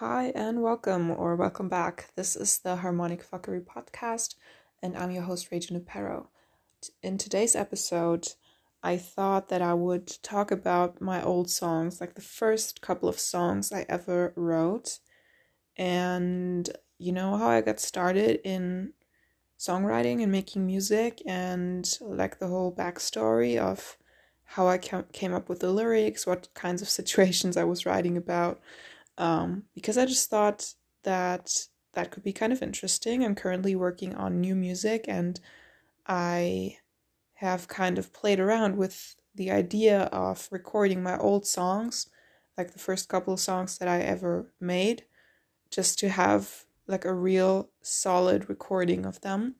Hi and welcome or welcome back. This is the Harmonic Fuckery podcast, and I'm your host, Regina Pero. In today's episode, I thought that I would talk about my old songs, like the first couple of songs I ever wrote, and you know how I got started in songwriting and making music, and like the whole backstory of how I came up with the lyrics, what kinds of situations I was writing about um, because I just thought that that could be kind of interesting. I'm currently working on new music and I have kind of played around with the idea of recording my old songs, like the first couple of songs that I ever made, just to have like a real solid recording of them.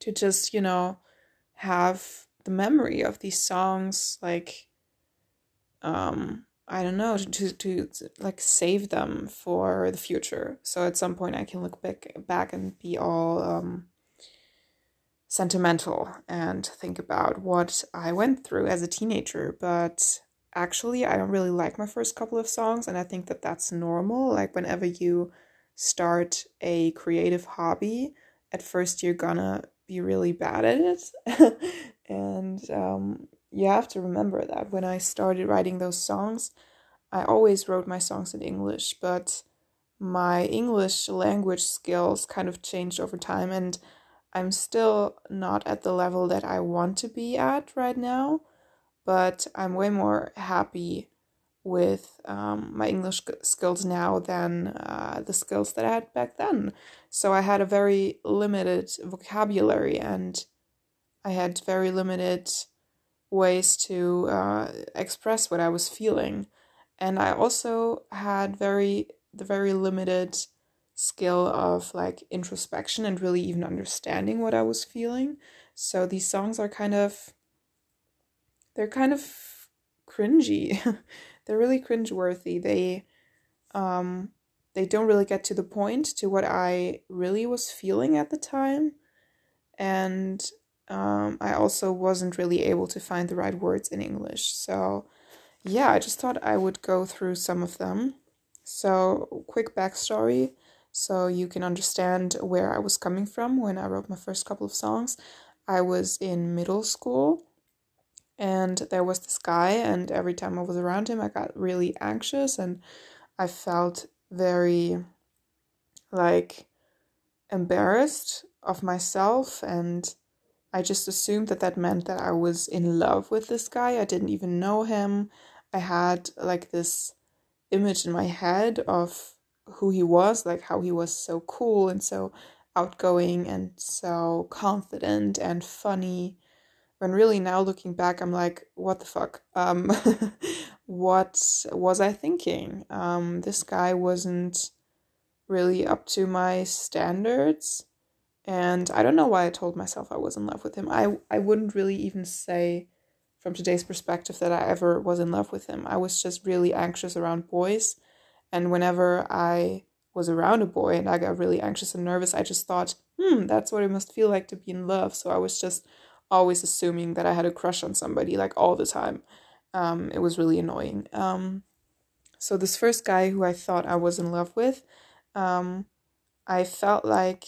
To just, you know, have the memory of these songs like um I don't know to to like save them for the future. So at some point I can look back back and be all um, sentimental and think about what I went through as a teenager. But actually, I don't really like my first couple of songs, and I think that that's normal. Like whenever you start a creative hobby, at first you're gonna be really bad at it, and um, you have to remember that when I started writing those songs, I always wrote my songs in English, but my English language skills kind of changed over time, and I'm still not at the level that I want to be at right now, but I'm way more happy with um, my English skills now than uh, the skills that I had back then. So I had a very limited vocabulary and I had very limited ways to uh, express what I was feeling. And I also had very the very limited skill of like introspection and really even understanding what I was feeling. So these songs are kind of they're kind of cringy. they're really cringeworthy. They um they don't really get to the point to what I really was feeling at the time. And um, I also wasn't really able to find the right words in English. So, yeah, I just thought I would go through some of them. So, quick backstory so you can understand where I was coming from when I wrote my first couple of songs. I was in middle school and there was this guy, and every time I was around him, I got really anxious and I felt very like embarrassed of myself and I just assumed that that meant that I was in love with this guy. I didn't even know him. I had like this image in my head of who he was, like how he was so cool and so outgoing and so confident and funny. When really now looking back, I'm like, what the fuck? Um, what was I thinking? Um, this guy wasn't really up to my standards and I don't know why I told myself I was in love with him. I, I wouldn't really even say, from today's perspective, that I ever was in love with him. I was just really anxious around boys. And whenever I was around a boy and I got really anxious and nervous, I just thought, hmm, that's what it must feel like to be in love. So I was just always assuming that I had a crush on somebody, like all the time. Um, it was really annoying. Um, so this first guy who I thought I was in love with, um, I felt like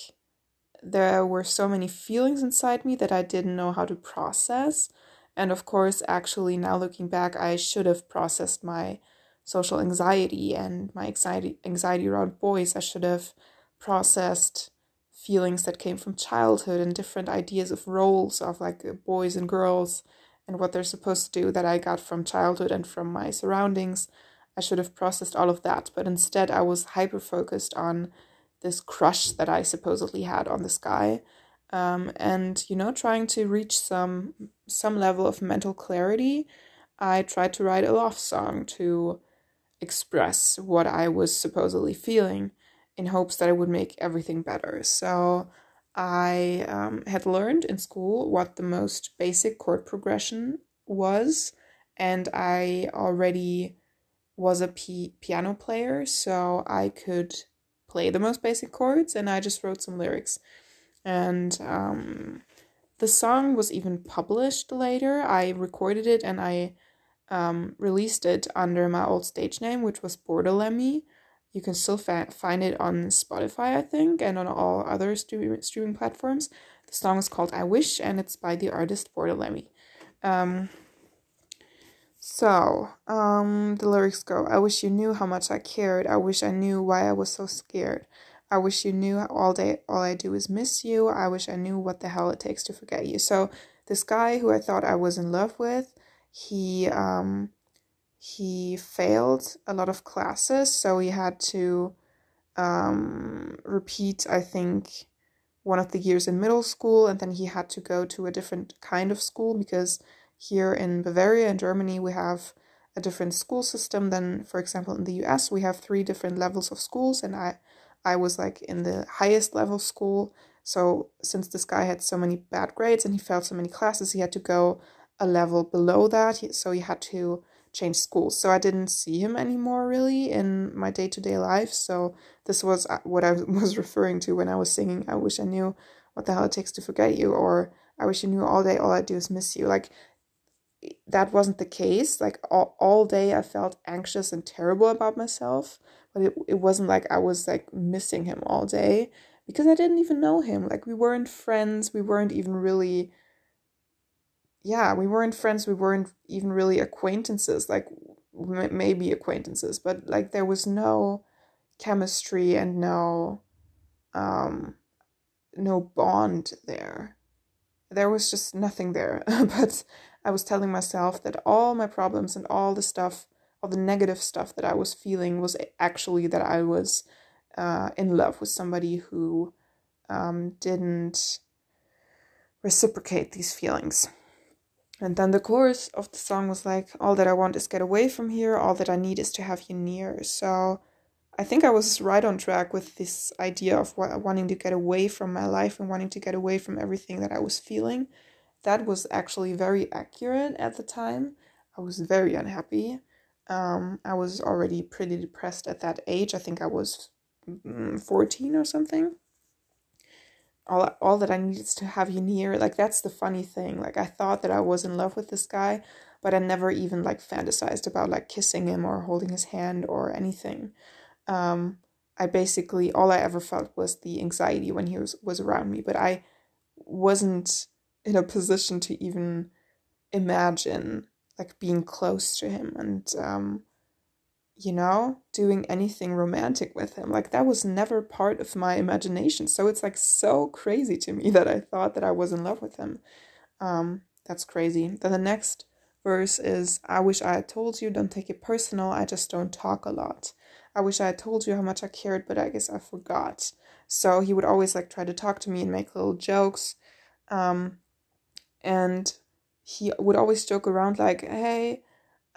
there were so many feelings inside me that I didn't know how to process. And of course, actually, now looking back, I should have processed my social anxiety and my anxiety, anxiety around boys. I should have processed feelings that came from childhood and different ideas of roles of like uh, boys and girls and what they're supposed to do that I got from childhood and from my surroundings. I should have processed all of that, but instead I was hyper focused on this crush that I supposedly had on this guy. Um, and you know, trying to reach some some level of mental clarity, I tried to write a love song to express what I was supposedly feeling, in hopes that it would make everything better. So I um, had learned in school what the most basic chord progression was, and I already was a p- piano player, so I could play the most basic chords, and I just wrote some lyrics. And um, the song was even published later. I recorded it and I um, released it under my old stage name, which was Borderlemmy. You can still fa- find it on Spotify, I think, and on all other streaming streaming platforms. The song is called "I Wish" and it's by the artist Bordelemi. Um, so, um, the lyrics go I wish you knew how much I cared. I wish I knew why I was so scared. I wish you knew all day all I do is miss you. I wish I knew what the hell it takes to forget you. So, this guy who I thought I was in love with, he um he failed a lot of classes, so he had to um repeat I think one of the years in middle school and then he had to go to a different kind of school because here in Bavaria in Germany we have a different school system than for example in the US we have three different levels of schools and I I was like in the highest level school. So since this guy had so many bad grades and he failed so many classes he had to go a level below that. So he had to change schools. So I didn't see him anymore really in my day-to-day life. So this was uh, what I was referring to when I was singing I wish I knew what the hell it takes to forget you or I wish you knew all day all I do is miss you. Like that wasn't the case. Like all, all day I felt anxious and terrible about myself, but it, it wasn't like I was like missing him all day because I didn't even know him. Like we weren't friends, we weren't even really yeah, we weren't friends, we weren't even really acquaintances, like maybe acquaintances, but like there was no chemistry and no um no bond there. There was just nothing there. but I was telling myself that all my problems and all the stuff, all the negative stuff that I was feeling was actually that I was uh, in love with somebody who um, didn't reciprocate these feelings. And then the chorus of the song was like, All that I want is get away from here, all that I need is to have you near. So I think I was right on track with this idea of wanting to get away from my life and wanting to get away from everything that I was feeling that was actually very accurate at the time. I was very unhappy. Um, I was already pretty depressed at that age. I think I was mm, 14 or something. All, all that I needed to have you near. Like, that's the funny thing. Like, I thought that I was in love with this guy, but I never even like fantasized about like kissing him or holding his hand or anything. Um, I basically, all I ever felt was the anxiety when he was, was around me, but I wasn't in a position to even imagine like being close to him and um you know doing anything romantic with him. Like that was never part of my imagination. So it's like so crazy to me that i thought that i was in love with him. Um that's crazy. Then the next verse is i wish i had told you. Don't take it personal. I just don't talk a lot. I wish i had told you how much i cared but i guess i forgot. So he would always like try to talk to me and make little jokes. Um and he would always joke around like, "Hey,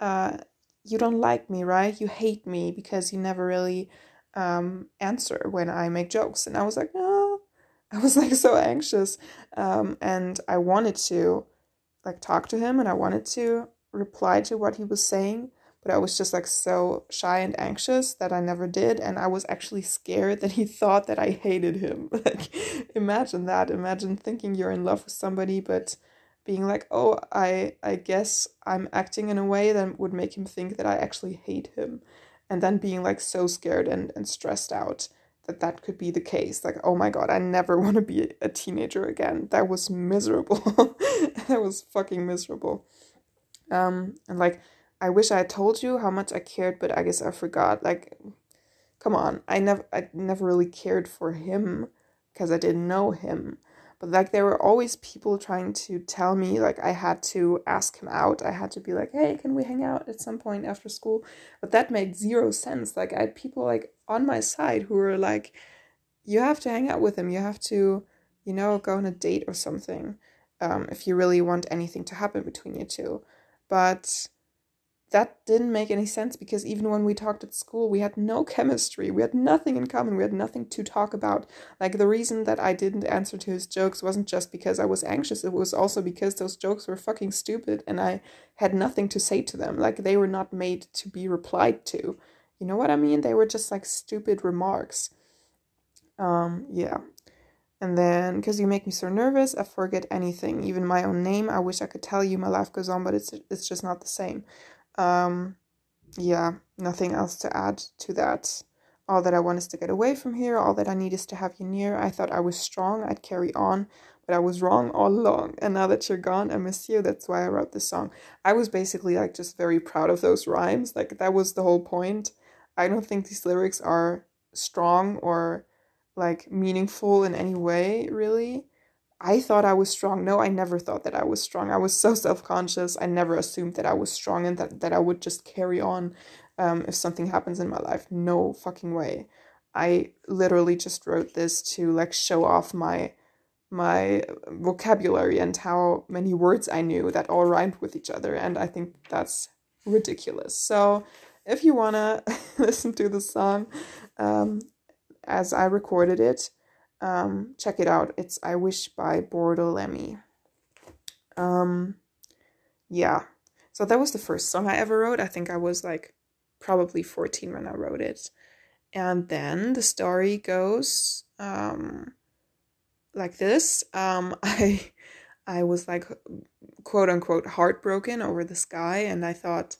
uh, you don't like me, right? You hate me because you never really um, answer when I make jokes." And I was like, "No." I was like so anxious, um, and I wanted to like talk to him, and I wanted to reply to what he was saying, but I was just like so shy and anxious that I never did. And I was actually scared that he thought that I hated him. like, imagine that. Imagine thinking you're in love with somebody, but being like, oh, I I guess I'm acting in a way that would make him think that I actually hate him, and then being like so scared and and stressed out that that could be the case. Like, oh my god, I never want to be a teenager again. That was miserable. that was fucking miserable. Um, and like, I wish I had told you how much I cared, but I guess I forgot. Like, come on, I never I never really cared for him because I didn't know him but like there were always people trying to tell me like I had to ask him out. I had to be like, "Hey, can we hang out at some point after school?" But that made zero sense. Like I had people like on my side who were like, "You have to hang out with him. You have to, you know, go on a date or something." Um, if you really want anything to happen between you two. But that didn't make any sense because even when we talked at school, we had no chemistry. We had nothing in common. We had nothing to talk about. Like, the reason that I didn't answer to his jokes wasn't just because I was anxious, it was also because those jokes were fucking stupid and I had nothing to say to them. Like, they were not made to be replied to. You know what I mean? They were just like stupid remarks. Um, yeah. And then, because you make me so nervous, I forget anything, even my own name. I wish I could tell you my life goes on, but it's it's just not the same. Um, yeah, nothing else to add to that. All that I want is to get away from here. All that I need is to have you near. I thought I was strong. I'd carry on, but I was wrong all along. And now that you're gone, I miss you. That's why I wrote this song. I was basically like just very proud of those rhymes. Like that was the whole point. I don't think these lyrics are strong or like meaningful in any way, really. I thought I was strong. No, I never thought that I was strong. I was so self conscious. I never assumed that I was strong and that, that I would just carry on um, if something happens in my life. No fucking way. I literally just wrote this to like show off my my vocabulary and how many words I knew that all rhymed with each other and I think that's ridiculous. So if you wanna listen to the song um, as I recorded it, um, check it out. It's I Wish by Bordeaux Lemmy. Um, yeah. So that was the first song I ever wrote. I think I was like probably 14 when I wrote it. And then the story goes um, like this. Um, I I was like quote unquote heartbroken over this guy and I thought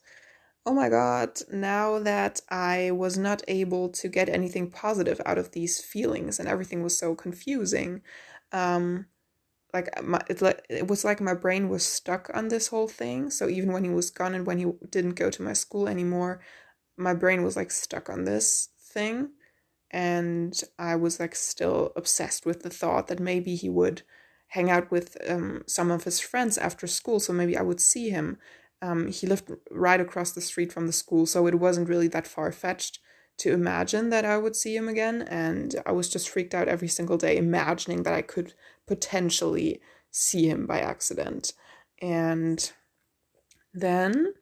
oh my god, now that I was not able to get anything positive out of these feelings and everything was so confusing, um, like my, it, it was like my brain was stuck on this whole thing. So even when he was gone and when he didn't go to my school anymore, my brain was like stuck on this thing. And I was like still obsessed with the thought that maybe he would hang out with um, some of his friends after school. So maybe I would see him um, he lived right across the street from the school, so it wasn't really that far fetched to imagine that I would see him again. And I was just freaked out every single day, imagining that I could potentially see him by accident. And then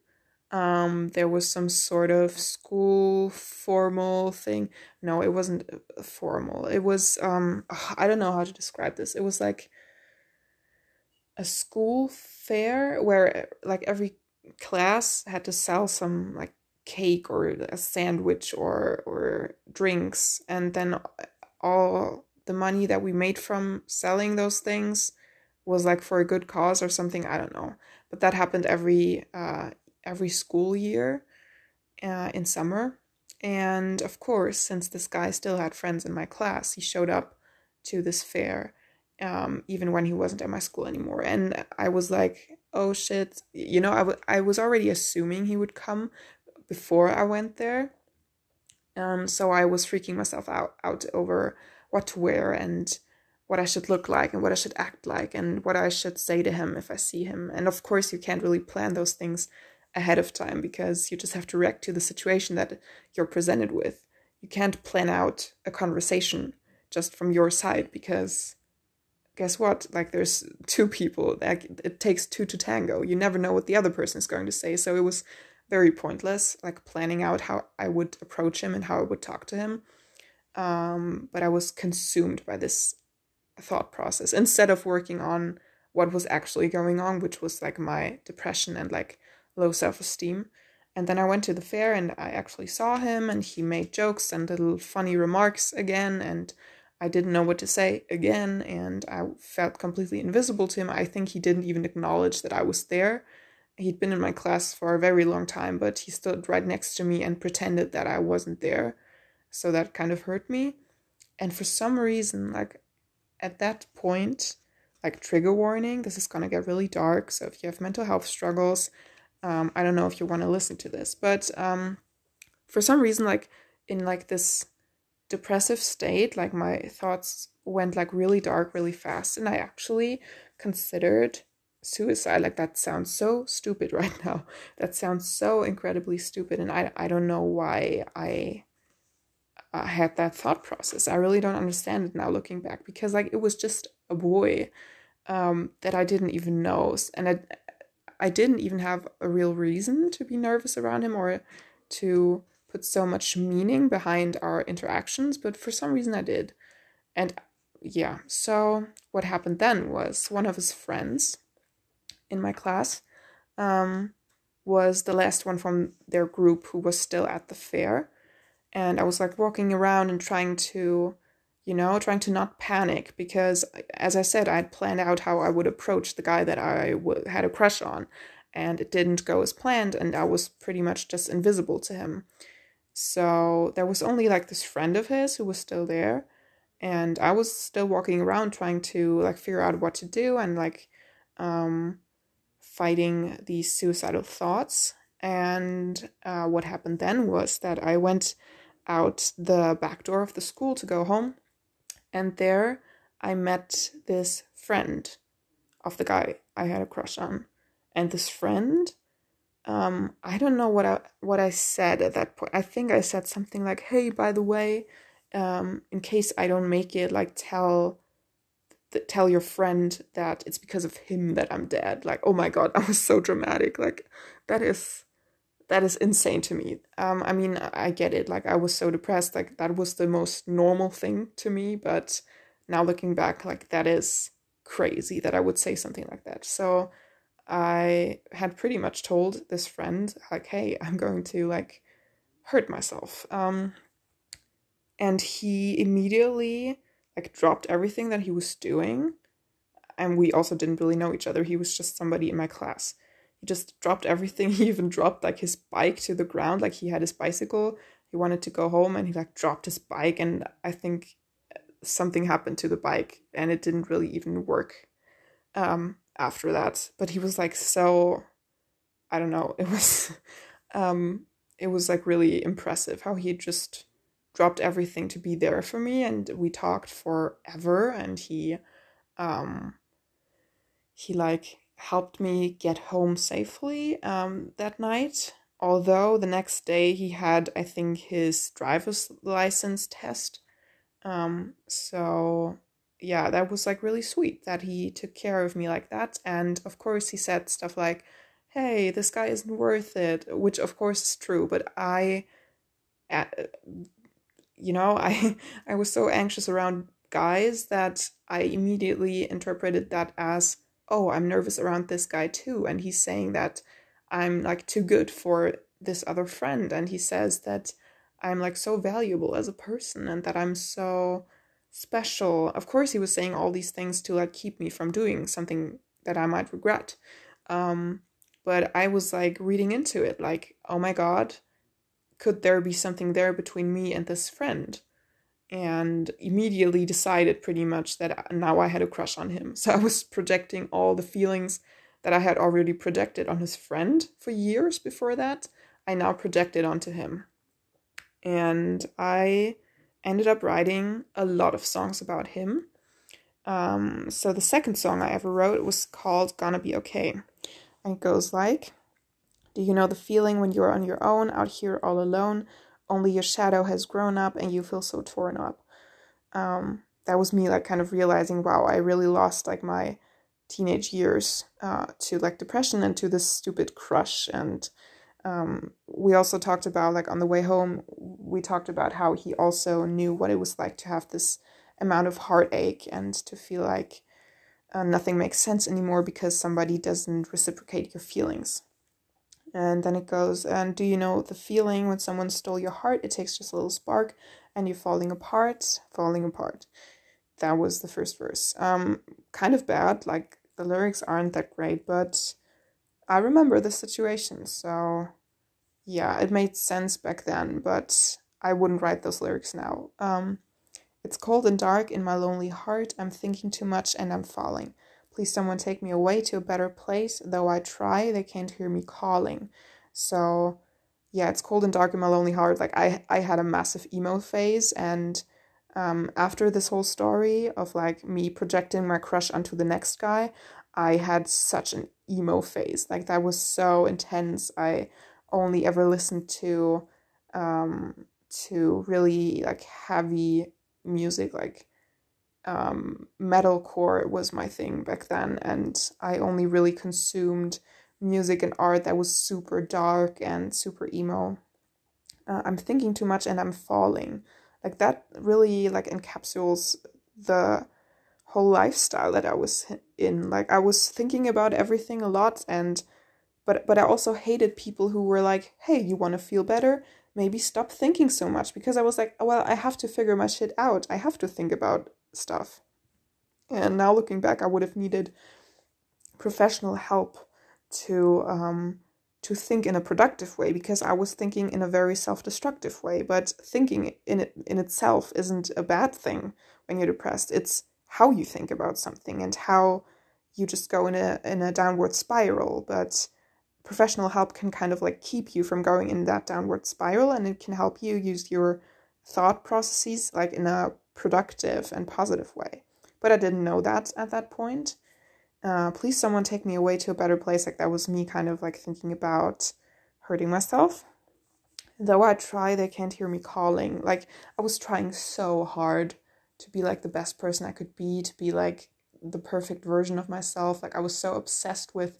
um, there was some sort of school formal thing. No, it wasn't uh, formal. It was, um, I don't know how to describe this. It was like a school fair where like every class had to sell some like cake or a sandwich or or drinks and then all the money that we made from selling those things was like for a good cause or something i don't know. But that happened every uh, every school year uh, in summer. And of course since this guy still had friends in my class he showed up to this fair um, even when he wasn't at my school anymore. And i was like oh shit, you know, I, w- I was already assuming he would come before I went there. Um, so I was freaking myself out, out over what to wear and what I should look like and what I should act like and what I should say to him if I see him. And of course, you can't really plan those things ahead of time because you just have to react to the situation that you're presented with. You can't plan out a conversation just from your side because guess what? Like there's two people. Like it takes two to tango. You never know what the other person is going to say. So it was very pointless, like planning out how I would approach him and how I would talk to him. Um, but I was consumed by this thought process instead of working on what was actually going on, which was like my depression and like low self esteem. And then I went to the fair and I actually saw him and he made jokes and little funny remarks again and I didn't know what to say again, and I felt completely invisible to him. I think he didn't even acknowledge that I was there. He'd been in my class for a very long time, but he stood right next to me and pretended that I wasn't there. So that kind of hurt me. And for some reason, like at that point, like trigger warning, this is gonna get really dark. So if you have mental health struggles, um, I don't know if you want to listen to this, but um, for some reason, like in like this depressive state like my thoughts went like really dark really fast and i actually considered suicide like that sounds so stupid right now that sounds so incredibly stupid and i i don't know why i I had that thought process. I really don't understand it now looking back because like it was just a boy um, that I didn't even know, and I I didn't even have a real reason to be nervous around him or to put so much meaning behind our interactions, but for some reason I did. And yeah, so what happened then was one of his friends in my class um, was the last one from their group who was still at the fair. And I was like walking around and trying to, you know, trying to not panic because, as I said, I had planned out how I would approach the guy that I w- had a crush on. And it didn't go as planned, and I was pretty much just invisible to him So there was only like this friend of his who was still there. And I was still walking around trying to like figure out what to do and like um, fighting these suicidal thoughts. And uh, what happened then was that I went out the back door of the school to go home. And there I met this friend of the guy I had a crush on. And this friend, um, I don't know what I what I said at that point. I think I said something like, "Hey, by the way, um, in case I don't make it, like tell th- tell your friend that it's because of him that I'm dead." Like, oh my god, I was so dramatic. Like, that is that is insane to me. Um, I mean, I get it. Like, I was so depressed. Like, that was the most normal thing to me. But now looking back, like, that is crazy that I would say something like that. So I had pretty much told this friend, like, hey, I'm going to, like, hurt myself. Um, and he immediately, like, dropped everything that he was doing. And we also didn't really know each other. He was just somebody in my class he just dropped everything. He even dropped like his bike to the ground. Like he had his bicycle. He wanted to go home and he like dropped his bike. And I think something happened to the bike and it didn't really even work um, after that. But he was like so, I don't know. It was, um, it was like really impressive how he just dropped everything to be there for me. And we talked forever. And he, um, he like helped me get home safely um, that night. Although the next day he had, I think, his driver's license test. Um, so yeah, that was like really sweet that he took care of me like that. And of course, he said stuff like, hey, this guy isn't worth it, which of course is true. But I, uh, you know, I, I was so anxious around guys that I immediately interpreted that as oh, I'm nervous around this guy too. And he's saying that I'm like too good for this other friend. And he says that I'm like so valuable as a person and that I'm so special. Of course, he was saying all these things to like keep me from doing something that I might regret. Um, but I was like reading into it, like, oh my God, could there be something there between me and this friend? and immediately decided pretty much that now I had a crush on him. So I was projecting all the feelings that I had already projected on his friend for years before that. I now projected onto him. And I ended up writing a lot of songs about him. Um, so the second song I ever wrote was called Gonna Be Okay. And it goes like, Do you know the feeling when you're on your own, out here all alone? only your shadow has grown up and you feel so torn up. Um, that was me like kind of realizing, wow, I really lost like my teenage years uh, to like depression and to this stupid crush. And um, we also talked about like on the way home, we talked about how he also knew what it was like to have this amount of heartache and to feel like uh, nothing makes sense anymore because somebody doesn't reciprocate your feelings. And then it goes, and do you know the feeling when someone stole your heart? It takes just a little spark and you're falling apart, falling apart. That was the first verse. Um, kind of bad, like the lyrics aren't that great, but I remember the situation. So yeah, it made sense back then, but I wouldn't write those lyrics now. Um, it's cold and dark in my lonely heart. I'm thinking too much and I'm falling. Please, someone take me away to a better place. Though I try, they can't hear me calling. So, yeah, it's cold and dark in my lonely heart. Like I, I had a massive emo phase, and um, after this whole story of like me projecting my crush onto the next guy, I had such an emo phase. Like that was so intense. I only ever listened to, um, to really like heavy music, like um, metalcore was my thing back then, and I only really consumed music and art that was super dark and super emo. Uh, I'm thinking too much and I'm falling. Like that really like encapsulates the whole lifestyle that I was in. Like I was thinking about everything a lot and but but I also hated people who were like, "Hey, you want to feel better? Maybe stop thinking so much." Because I was like, "Well, I have to figure my shit out. I have to think about stuff. And now looking back, I would have needed professional help to um, to think in a productive way because I was thinking in a very self-destructive way. But thinking in it in itself isn't a bad thing when you're depressed. It's how you think about something and how you just go in a in a downward spiral. But professional help can kind of like keep you from going in that downward spiral and it can help you use your thought processes like in a productive and positive way. But I didn't know that at that point uh, please someone take me away to a better place. Like that was me kind of like thinking about hurting myself. Though I try, they can't hear me calling. Like I was trying so hard to be like the best person I could be, to be like the perfect version of myself. Like I was so obsessed with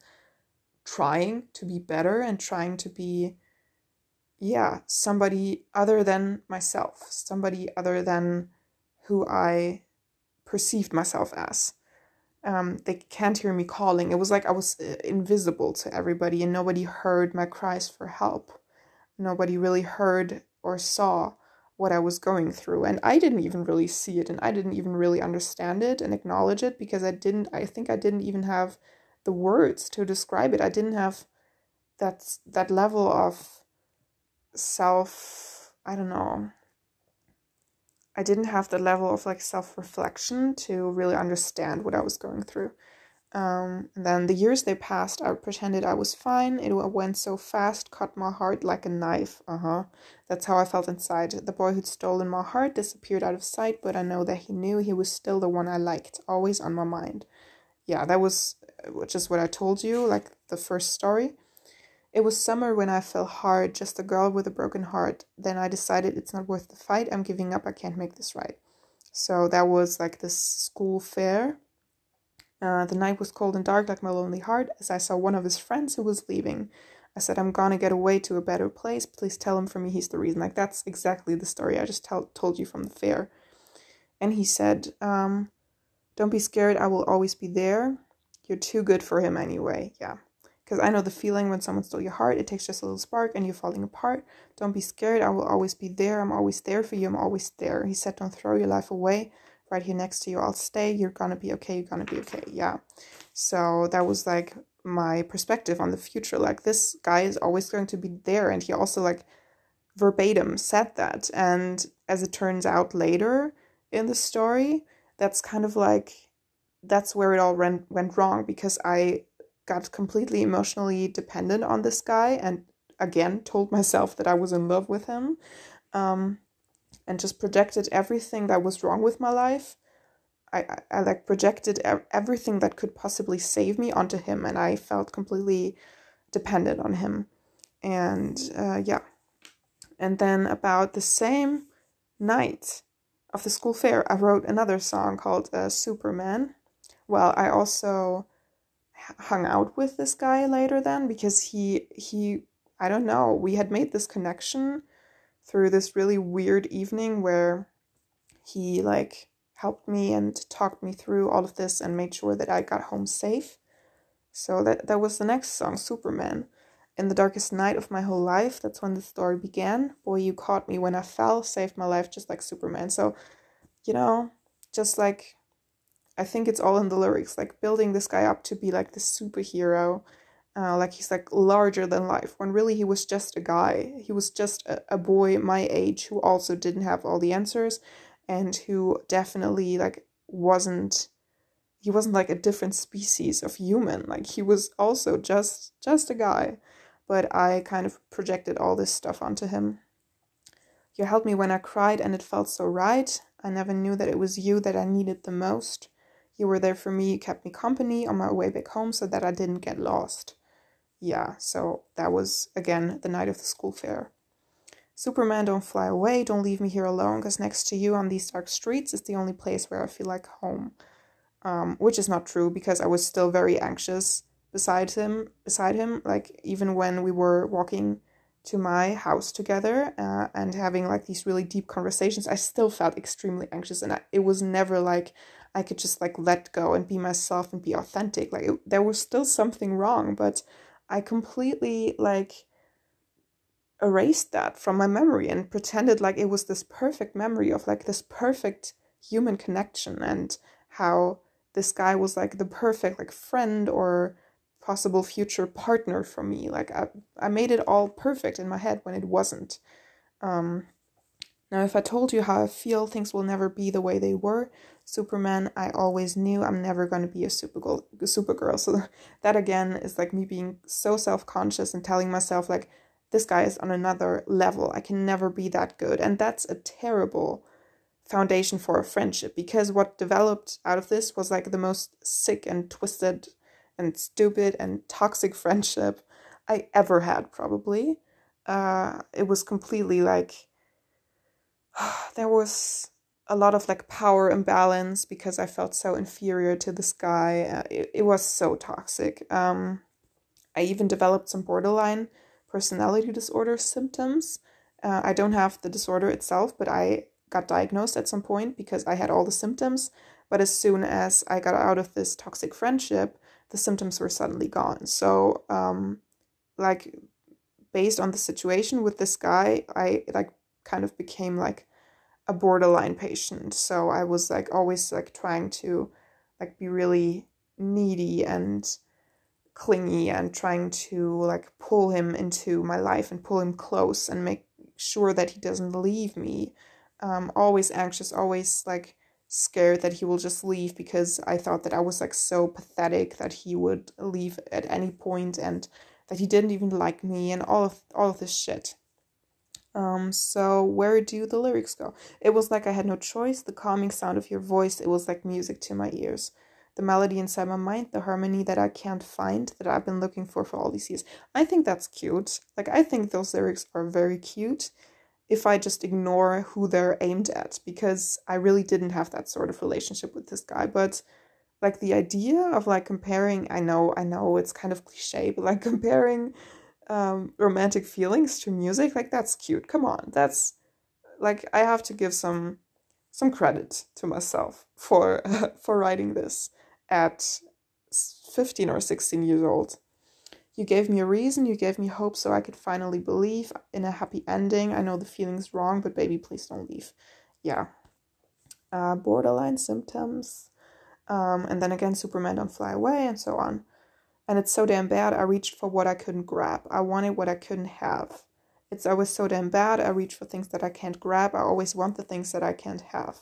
trying to be better and trying to be yeah, somebody other than myself, somebody other than who I perceived myself as um, they can't hear me calling. It was like I was uh, invisible to everybody and nobody heard my cries for help. Nobody really heard or saw what I was going through. And I didn't even really see it and I didn't even really understand it and acknowledge it because I didn't, I think I didn't even have the words to describe it. I didn't have that, that level of self, I don't know, I didn't have the level of like self reflection to really understand what I was going through. Um, and then the years they passed, I pretended I was fine. It went so fast, cut my heart like a knife. Uh huh. That's how I felt inside. The boy who'd stolen my heart disappeared out of sight, but I know that he knew he was still the one I liked, always on my mind. Yeah, that was just what I told you, like the first story. It was summer when I fell hard, just a girl with a broken heart. Then I decided it's not worth the fight. I'm giving up. I can't make this right. So that was like this school fair. Uh, the night was cold and dark, like my lonely heart, as I saw one of his friends who was leaving. I said, I'm gonna get away to a better place. Please tell him for me he's the reason. Like, that's exactly the story I just tell- told you from the fair. And he said, um, Don't be scared. I will always be there. You're too good for him anyway. Yeah. Because I know the feeling when someone stole your heart, it takes just a little spark and you're falling apart. Don't be scared. I will always be there. I'm always there for you. I'm always there. He said, Don't throw your life away. Right here next to you. I'll stay. You're gonna be okay. You're gonna be okay. Yeah. So that was like my perspective on the future. Like, this guy is always going to be there. And he also, like, verbatim said that. And as it turns out later in the story, that's kind of like that's where it all went, went wrong because I got completely emotionally dependent on this guy and again told myself that I was in love with him um, and just projected everything that was wrong with my life. I, I, I like projected everything that could possibly save me onto him and I felt completely dependent on him. And uh, yeah. And then about the same night of the school fair, I wrote another song called uh, Superman. Well, I also hung out with this guy later then because he he I don't know, we had made this connection through this really weird evening where he like helped me and talked me through all of this and made sure that I got home safe. So that that was the next song, Superman. In the darkest night of my whole life, that's when the story began. Boy, you caught me when I fell, saved my life just like Superman. So, you know, just like I think it's all in the lyrics, like building this guy up to be like the superhero, uh, like he's like larger than life, when really he was just a guy. He was just a, a boy my age who also didn't have all the answers and who definitely like wasn't he wasn't like a different species of human like he was also just just a guy but i kind of projected all this stuff onto him you helped me when i cried and it felt so right i never knew that it was you that i needed the most you were there for me, you kept me company on my way back home so that I didn't get lost. Yeah, so that was again the night of the school fair. Superman, don't fly away, don't leave me here alone, because next to you on these dark streets is the only place where I feel like home. Um, which is not true because I was still very anxious beside him. Beside him, like even when we were walking to my house together uh, and having like these really deep conversations, I still felt extremely anxious, and I, it was never like I could just like let go and be myself and be authentic. Like it, there was still something wrong, but I completely like erased that from my memory and pretended like it was this perfect memory of like this perfect human connection and how this guy was like the perfect like friend or possible future partner for me. Like I, I made it all perfect in my head when it wasn't. Um, now, if I told you how I feel, things will never be the way they were. Superman, I always knew I'm never going to be a supergirl. Supergirl. So that again is like me being so self conscious and telling myself like, this guy is on another level. I can never be that good, and that's a terrible foundation for a friendship because what developed out of this was like the most sick and twisted and stupid and toxic friendship I ever had, probably. Uh, it was completely like there was a lot of like power imbalance because I felt so inferior to this guy. Uh, it, it was so toxic. Um, I even developed some borderline personality disorder symptoms. Uh, I don't have the disorder itself, but I got diagnosed at some point because I had all the symptoms. But as soon as I got out of this toxic friendship, the symptoms were suddenly gone. So, um, like, based on the situation with this guy, I like kind of became like a borderline patient. So I was like always like trying to like be really needy and clingy and trying to like pull him into my life and pull him close and make sure that he doesn't leave me. Um, always anxious, always like scared that he will just leave because I thought that I was like so pathetic that he would leave at any point and that he didn't even like me and all of all of this shit. Um, so where do the lyrics go? It was like I had no choice. The calming sound of your voice, it was like music to my ears. The melody inside my mind, the harmony that I can't find, that I've been looking for for all these years. I think that's cute. Like, I think those lyrics are very cute if I just ignore who they're aimed at, because I really didn't have that sort of relationship with this guy. But like the idea of like comparing, I know, I know it's kind of cliche, but like comparing um, romantic feelings to music, like that's cute. Come on, that's like I have to give some some credit to myself for uh, for writing this at 15 or 16 years old. You gave me a reason, you gave me hope so I could finally believe in a happy ending. I know the feeling's wrong, but baby, please don't leave. Yeah. Uh, borderline symptoms. Um, and then again, Superman don't fly away, and so on. And it's so damn bad, I reached for what I couldn't grab. I wanted what I couldn't have. It's always so damn bad, I reach for things that I can't grab. I always want the things that I can't have.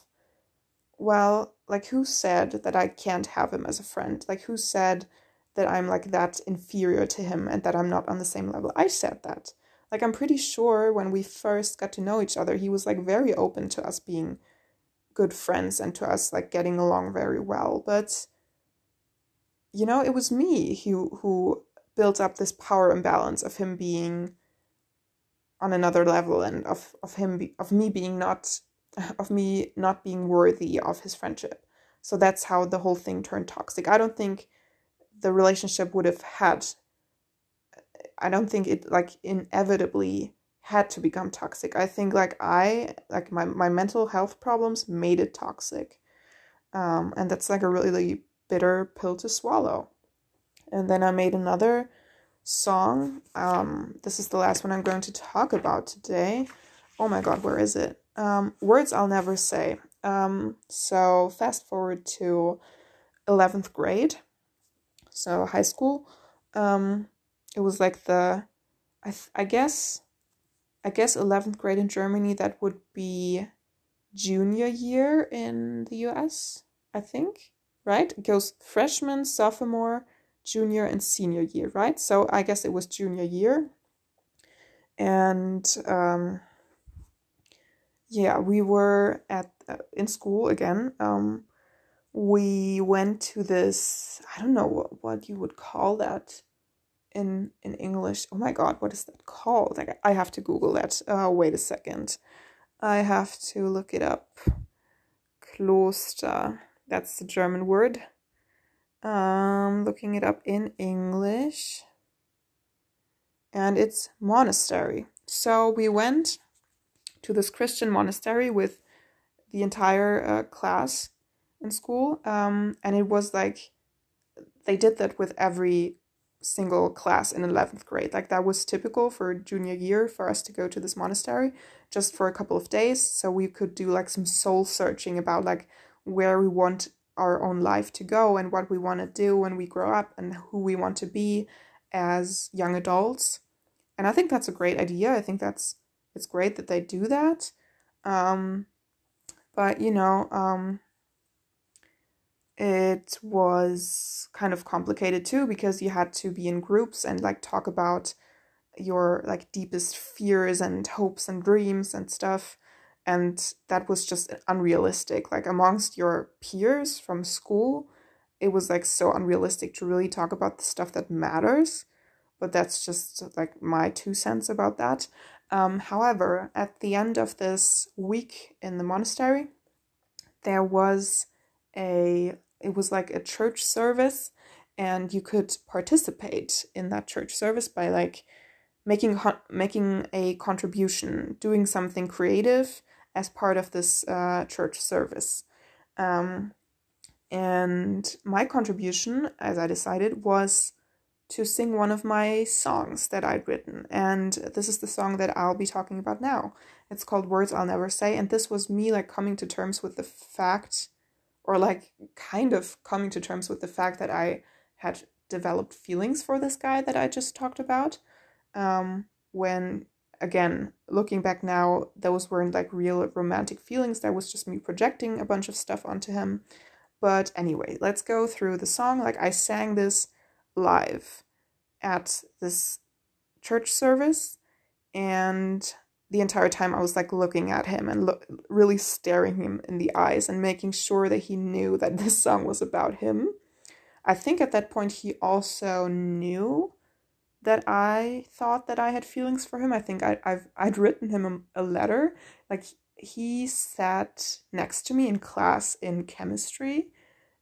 Well, like, who said that I can't have him as a friend? Like, who said that I'm like that inferior to him and that I'm not on the same level? I said that. Like, I'm pretty sure when we first got to know each other, he was like very open to us being good friends and to us like getting along very well. But you know, it was me who who built up this power imbalance of him being on another level and of of him be, of me being not of me not being worthy of his friendship. So that's how the whole thing turned toxic. I don't think the relationship would have had I don't think it like inevitably had to become toxic. I think like I like my my mental health problems made it toxic. Um and that's like a really bitter pill to swallow. And then I made another song. Um, this is the last one I'm going to talk about today. Oh my god, where is it? Um, Words I'll Never Say. Um, so fast forward to 11th grade, so high school. Um, it was like the, I, th- I guess, I guess 11th grade in Germany, that would be junior year in the US, I think right? It goes freshman, sophomore, junior, and senior year, right? So I guess it was junior year. And um, yeah, we were at uh, in school again. Um, we went to this. I don't know what, what you would call that in in English. Oh my God, what is that called? I have to Google that. Uh, wait a second. I have to look it up. Kloster. That's the German word. Um, looking it up in English. And it's monastery. So we went to this Christian monastery with the entire uh, class in school. Um, and it was like they did that with every single class in 11th grade. Like that was typical for junior year for us to go to this monastery just for a couple of days. So we could do like some soul searching about like where we want our own life to go and what we want to do when we grow up and who we want to be as young adults. And I think that's a great idea. I think that's it's great that they do that. Um, but you know, um, it was kind of complicated too because you had to be in groups and like talk about your like deepest fears and hopes and dreams and stuff. And that was just unrealistic. Like amongst your peers from school it was like so unrealistic to really talk about the stuff that matters. But that's just like my two cents about that. Um, however at the end of this week in the monastery there was a it was like a church service and you could participate in that church service by like making making a contribution doing something creative as part of this uh, church service. Um, and my contribution, as I decided, was to sing one of my songs that I'd written. And this is the song that I'll be talking about now. It's called Words I'll Never Say. And this was me like coming to terms with the fact, or like kind of coming to terms with the fact that I had developed feelings for this guy that I just talked about. Um, when again, looking back now, those weren't like real romantic feelings. That was just me projecting a bunch of stuff onto him. But anyway, let's go through the song. Like I sang this live at this church service, and the entire time I was like looking at him and lo- really staring him in the eyes and making sure that he knew that this song was about him. I think at that point he also knew that I thought that I had feelings for him. I think I, I've I'd written him a, a letter. Like he sat next to me in class in chemistry,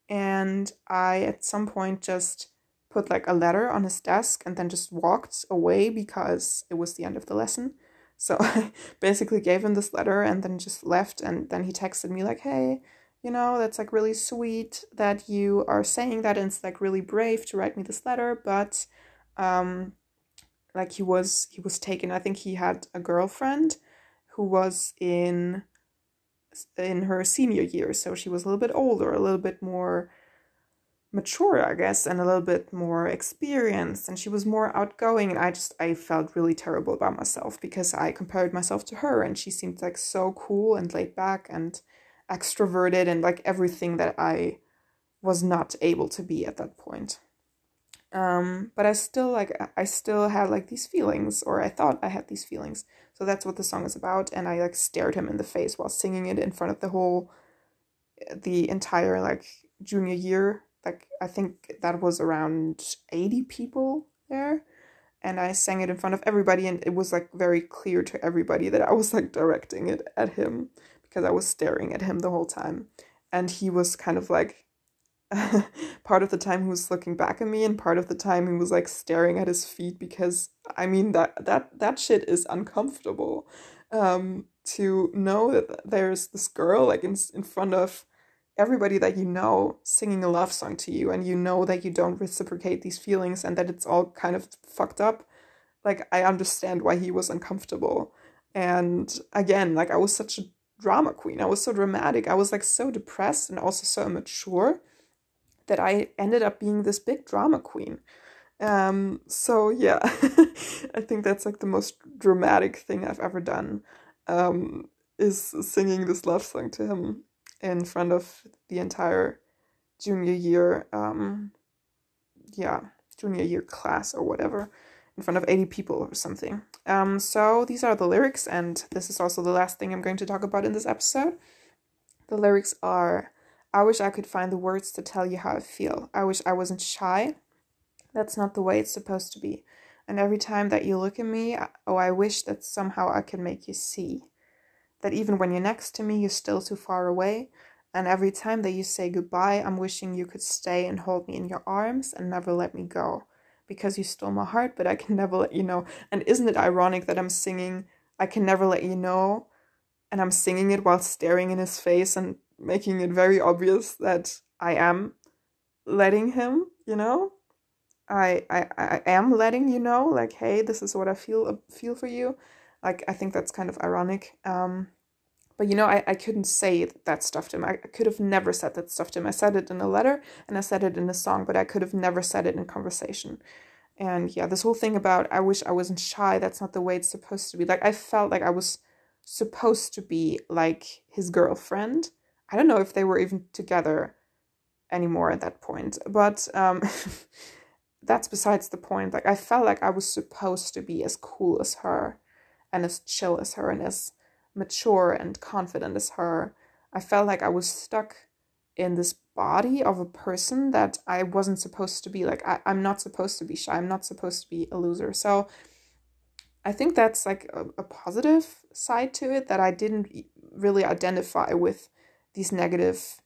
and I at some point just put like a letter on his desk and then just walked away because it was the end of the lesson. So I basically gave him this letter and then just left. And then he texted me like, "Hey, you know, that's like really sweet that you are saying that, and it's like really brave to write me this letter, but." um like he was he was taken i think he had a girlfriend who was in in her senior year so she was a little bit older a little bit more mature i guess and a little bit more experienced and she was more outgoing and i just i felt really terrible about myself because i compared myself to her and she seemed like so cool and laid back and extroverted and like everything that i was not able to be at that point um, but I still like I still had like these feelings, or I thought I had these feelings. So that's what the song is about, and I like stared him in the face while singing it in front of the whole, the entire like junior year. Like I think that was around eighty people there, and I sang it in front of everybody, and it was like very clear to everybody that I was like directing it at him because I was staring at him the whole time, and he was kind of like part of the time he was looking back at me and part of the time he was like staring at his feet because i mean that that that shit is uncomfortable um to know that there's this girl like in, in front of everybody that you know singing a love song to you and you know that you don't reciprocate these feelings and that it's all kind of fucked up like i understand why he was uncomfortable and again like i was such a drama queen i was so dramatic i was like so depressed and also so immature that I ended up being this big drama queen. Um, so yeah, I think that's like the most dramatic thing I've ever done. Um, is singing this love song to him in front of the entire junior year, um, yeah, junior year class or whatever, in front of 80 people or something. Um, so these are the lyrics, and this is also the last thing I'm going to talk about in this episode. The lyrics are I wish I could find the words to tell you how I feel. I wish I wasn't shy. That's not the way it's supposed to be. And every time that you look at me, oh, I wish that somehow I can make you see. That even when you're next to me, you're still too far away. And every time that you say goodbye, I'm wishing you could stay and hold me in your arms and never let me go. Because you stole my heart, but I can never let you know. And isn't it ironic that I'm singing, I can never let you know? And I'm singing it while staring in his face and making it very obvious that I am letting him, you know? I, I I am letting you know, like, hey, this is what I feel uh, feel for you. Like, I think that's kind of ironic. Um, but you know, I, I couldn't say that stuff to him. I could have never said that stuff to him. I said it in a letter and I said it in a song, but I could have never said it in conversation. And yeah, this whole thing about I wish I wasn't shy, that's not the way it's supposed to be. Like, I felt like I was supposed to be like his girlfriend. I don't know if they were even together anymore at that point, but um, that's besides the point. Like, I felt like I was supposed to be as cool as her and as chill as her and as mature and confident as her. I felt like I was stuck in this body of a person that I wasn't supposed to be. Like, I, I'm not supposed to be shy. I'm not supposed to be a loser. So I think that's like a, a positive side to it that I didn't really identify with these negative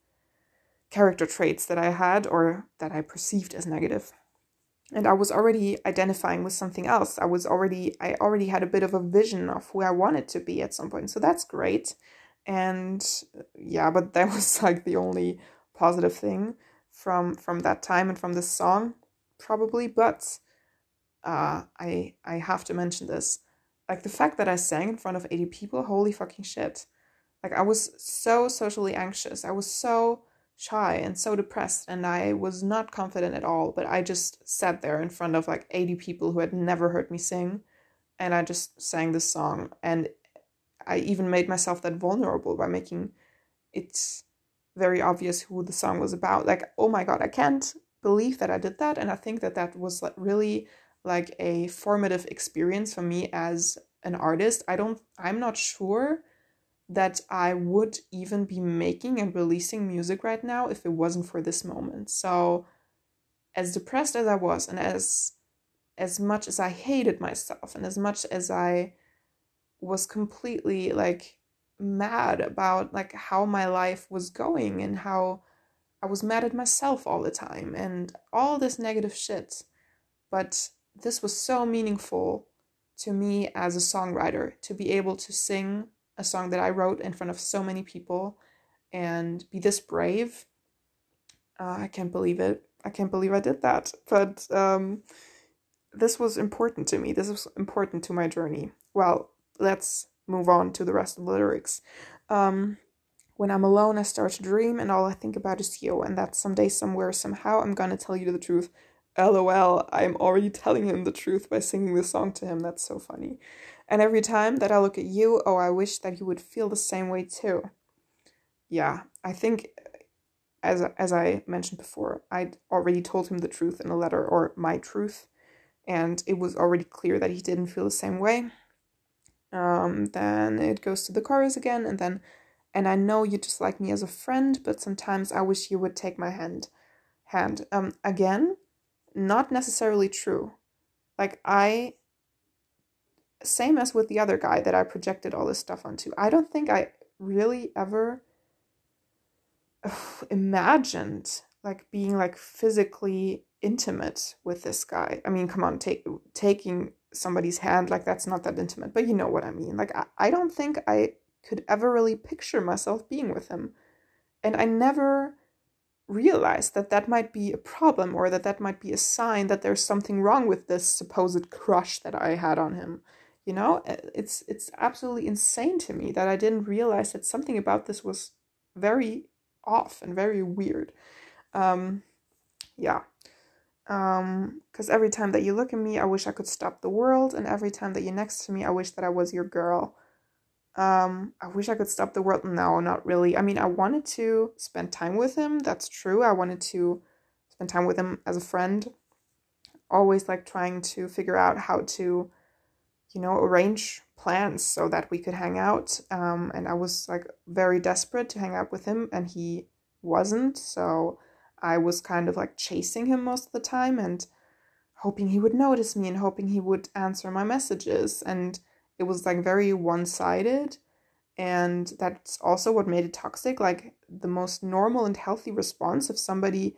character traits that I had or that I perceived as negative and I was already identifying with something else. I was already I already had a bit of a vision of who I wanted to be at some point. So that's great. And yeah, but that was like the only positive thing from from that time and from this song probably, but uh I I have to mention this. Like the fact that I sang in front of 80 people, holy fucking shit. Like I was so socially anxious. I was so shy and so depressed and I was not confident at all, but I just sat there in front of like 80 people who had never heard me sing and I just sang this song and I even made myself that vulnerable by making it very obvious who the song was about. Like, oh my god, I can't believe that I did that and I think that that was like really like a formative experience for me as an artist. I don't I'm not sure that I would even be making and releasing music right now if it wasn't for this moment. So as depressed as I was and as as much as I hated myself and as much as I was completely like mad about like how my life was going and how I was mad at myself all the time and all this negative shit. But this was so meaningful to me as a songwriter to be able to sing a song that I wrote in front of so many people and be this brave. Uh, I can't believe it. I can't believe I did that. But um, this was important to me. This was important to my journey. Well, let's move on to the rest of the lyrics. Um, when I'm alone, I start to dream, and all I think about is you, and that someday, somewhere, somehow, I'm gonna tell you the truth. LOL, I'm already telling him the truth by singing this song to him. That's so funny. And every time that I look at you, oh, I wish that you would feel the same way too. Yeah, I think as as I mentioned before, I'd already told him the truth in a letter or my truth, and it was already clear that he didn't feel the same way. Um, then it goes to the chorus again, and then, and I know you just like me as a friend, but sometimes I wish you would take my hand. Hand. Um, again, not necessarily true. Like I same as with the other guy that I projected all this stuff onto. I don't think I really ever imagined like being like physically intimate with this guy. I mean, come on, take taking somebody's hand like that's not that intimate, but you know what I mean. Like I, I don't think I could ever really picture myself being with him. And I never realized that that might be a problem or that that might be a sign that there's something wrong with this supposed crush that I had on him. You know, it's it's absolutely insane to me that I didn't realize that something about this was very off and very weird. Um, yeah. Um, because every time that you look at me, I wish I could stop the world, and every time that you're next to me, I wish that I was your girl. Um, I wish I could stop the world. No, not really. I mean, I wanted to spend time with him. That's true. I wanted to spend time with him as a friend. Always like trying to figure out how to you know, arrange plans so that we could hang out. Um, and I was like very desperate to hang out with him, and he wasn't. So I was kind of like chasing him most of the time and hoping he would notice me and hoping he would answer my messages. And it was like very one sided. And that's also what made it toxic. Like the most normal and healthy response if somebody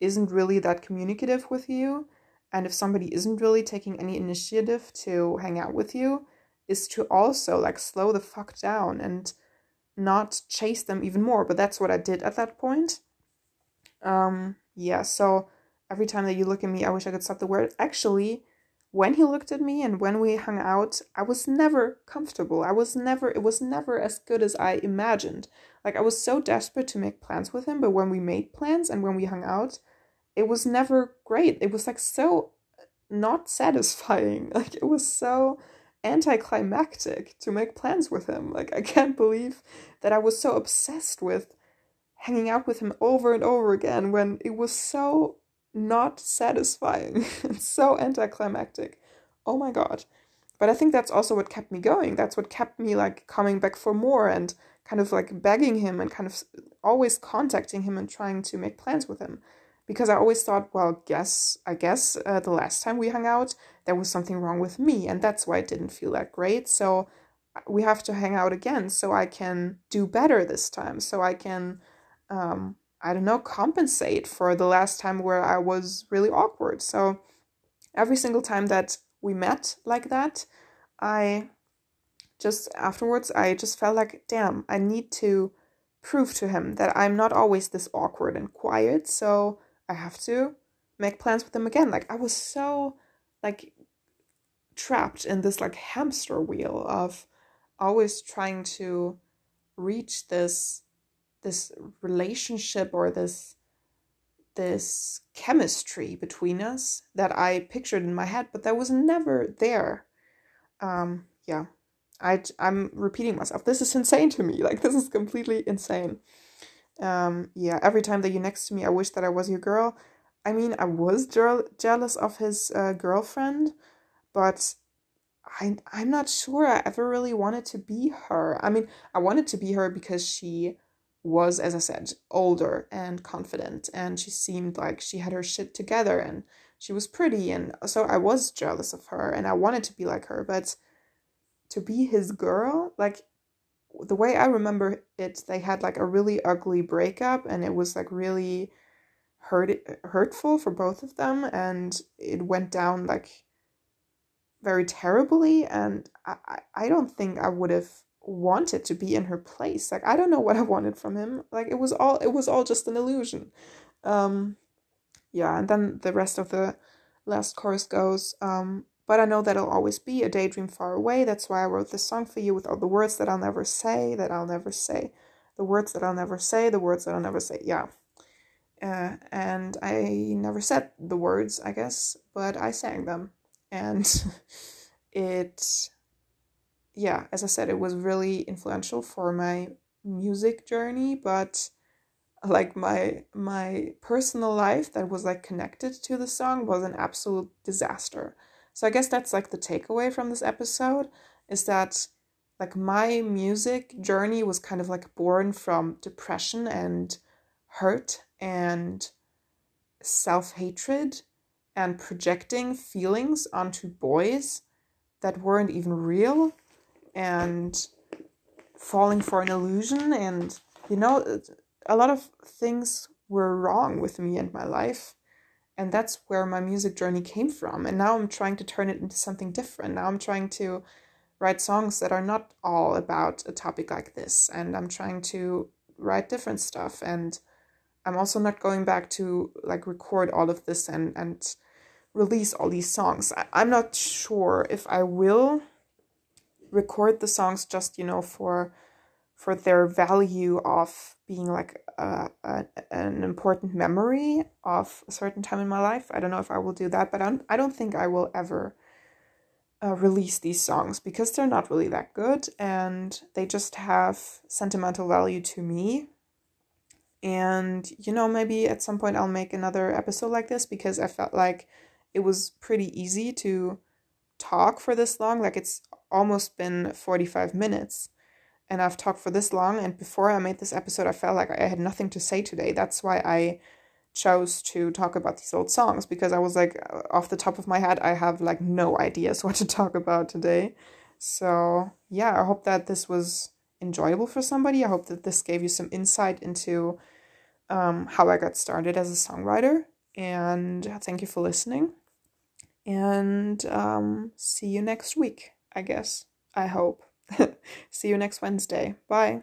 isn't really that communicative with you and if somebody isn't really taking any initiative to hang out with you is to also like slow the fuck down and not chase them even more but that's what i did at that point um yeah so every time that you look at me i wish i could stop the word actually when he looked at me and when we hung out, I was never comfortable. I was never, it was never as good as I imagined. Like, I was so desperate to make plans with him, but when we made plans and when we hung out, it was never great. It was like so not satisfying. Like, it was so anticlimactic to make plans with him. Like, I can't believe that I was so obsessed with hanging out with him over and over again when it was so not satisfying and so anticlimactic. Oh my god. But I think that's also what kept me going. That's what kept me like coming back for more and kind of like begging him and kind of always contacting him and trying to make plans with him. Because I always thought, well, guess I guess uh, the last time we hung out, there was something wrong with me, and that's why it didn't feel that great. So uh, we have to hang out again, so I can do better this time, so I can um, I don't know, compensate for the last time where I was really awkward. So every single time that we met like that, I just afterwards, I just felt like, damn, I need to prove to him that I'm not always this awkward and quiet. So I have to make plans with them again. Like I was so like trapped in this like hamster wheel of always trying to reach this this relationship or this this chemistry between us that I pictured in my head, but that was never there. Um, yeah, I I'm repeating myself. This is insane to me. Like this is completely insane. Um, yeah, every time that you're next to me, I wish that I was your girl. I mean, I was je- jealous of his uh, girlfriend, but I I'm not sure I ever really wanted to be her. I mean, I wanted to be her because she was, as I said, older and confident, and she seemed like she had her shit together and she was pretty. And so I was jealous of her and I wanted to be like her, but to be his girl, like the way I remember it, they had like a really ugly breakup and it was like really hurt hurtful for both of them and it went down like very terribly and I, I don't think I would have wanted to be in her place. Like i don't know what i wanted from him. Like it was all it was all just an illusion. Um yeah and then the rest of the last chorus goes um but i know that it'll always be a daydream far away. That's why i wrote this song for you with all the words that i'll never say that i'll never say. The words that i'll never say the words that i'll never say. Yeah. Uh, and i never said the words i guess but i sang them. And it yeah, as I said, it was really influential for my music journey, but like my my personal life that was like connected to the song was an absolute disaster. So I guess that's like the takeaway from this episode is that like my music journey was kind of like born from depression and hurt and self-hatred and projecting feelings onto boys that weren't even real and falling for an illusion and you know a lot of things were wrong with me and my life and that's where my music journey came from. And now i'm trying to turn it into something different. Now i'm trying to write songs that are not all about a topic like this and i'm trying to write different stuff. And i'm also not going back to like record all of this and and release all these songs. I, i'm not sure if i will record the songs just you know for for their value of being like a, a, an important memory of a certain time in my life. I don't know if I will do that, but I'm, I don't think I will ever uh, release these songs because they're not really that good and they just have sentimental value to me. And you know, maybe at some point I'll make another episode like this because I felt like it was pretty easy to talk for this long. Like it's almost been 45 minutes and I've talked for this long. And before I made this episode, I felt like I had nothing to say today. That's why I chose to talk about these old songs because I was like, off the top of my head, I have like no ideas what to talk about today. So, yeah, I hope that this was enjoyable for somebody. I hope that this gave you some insight into um, how I got started as a songwriter. And thank you for listening. And um, see you next week. I guess. I hope. See you next Wednesday. Bye.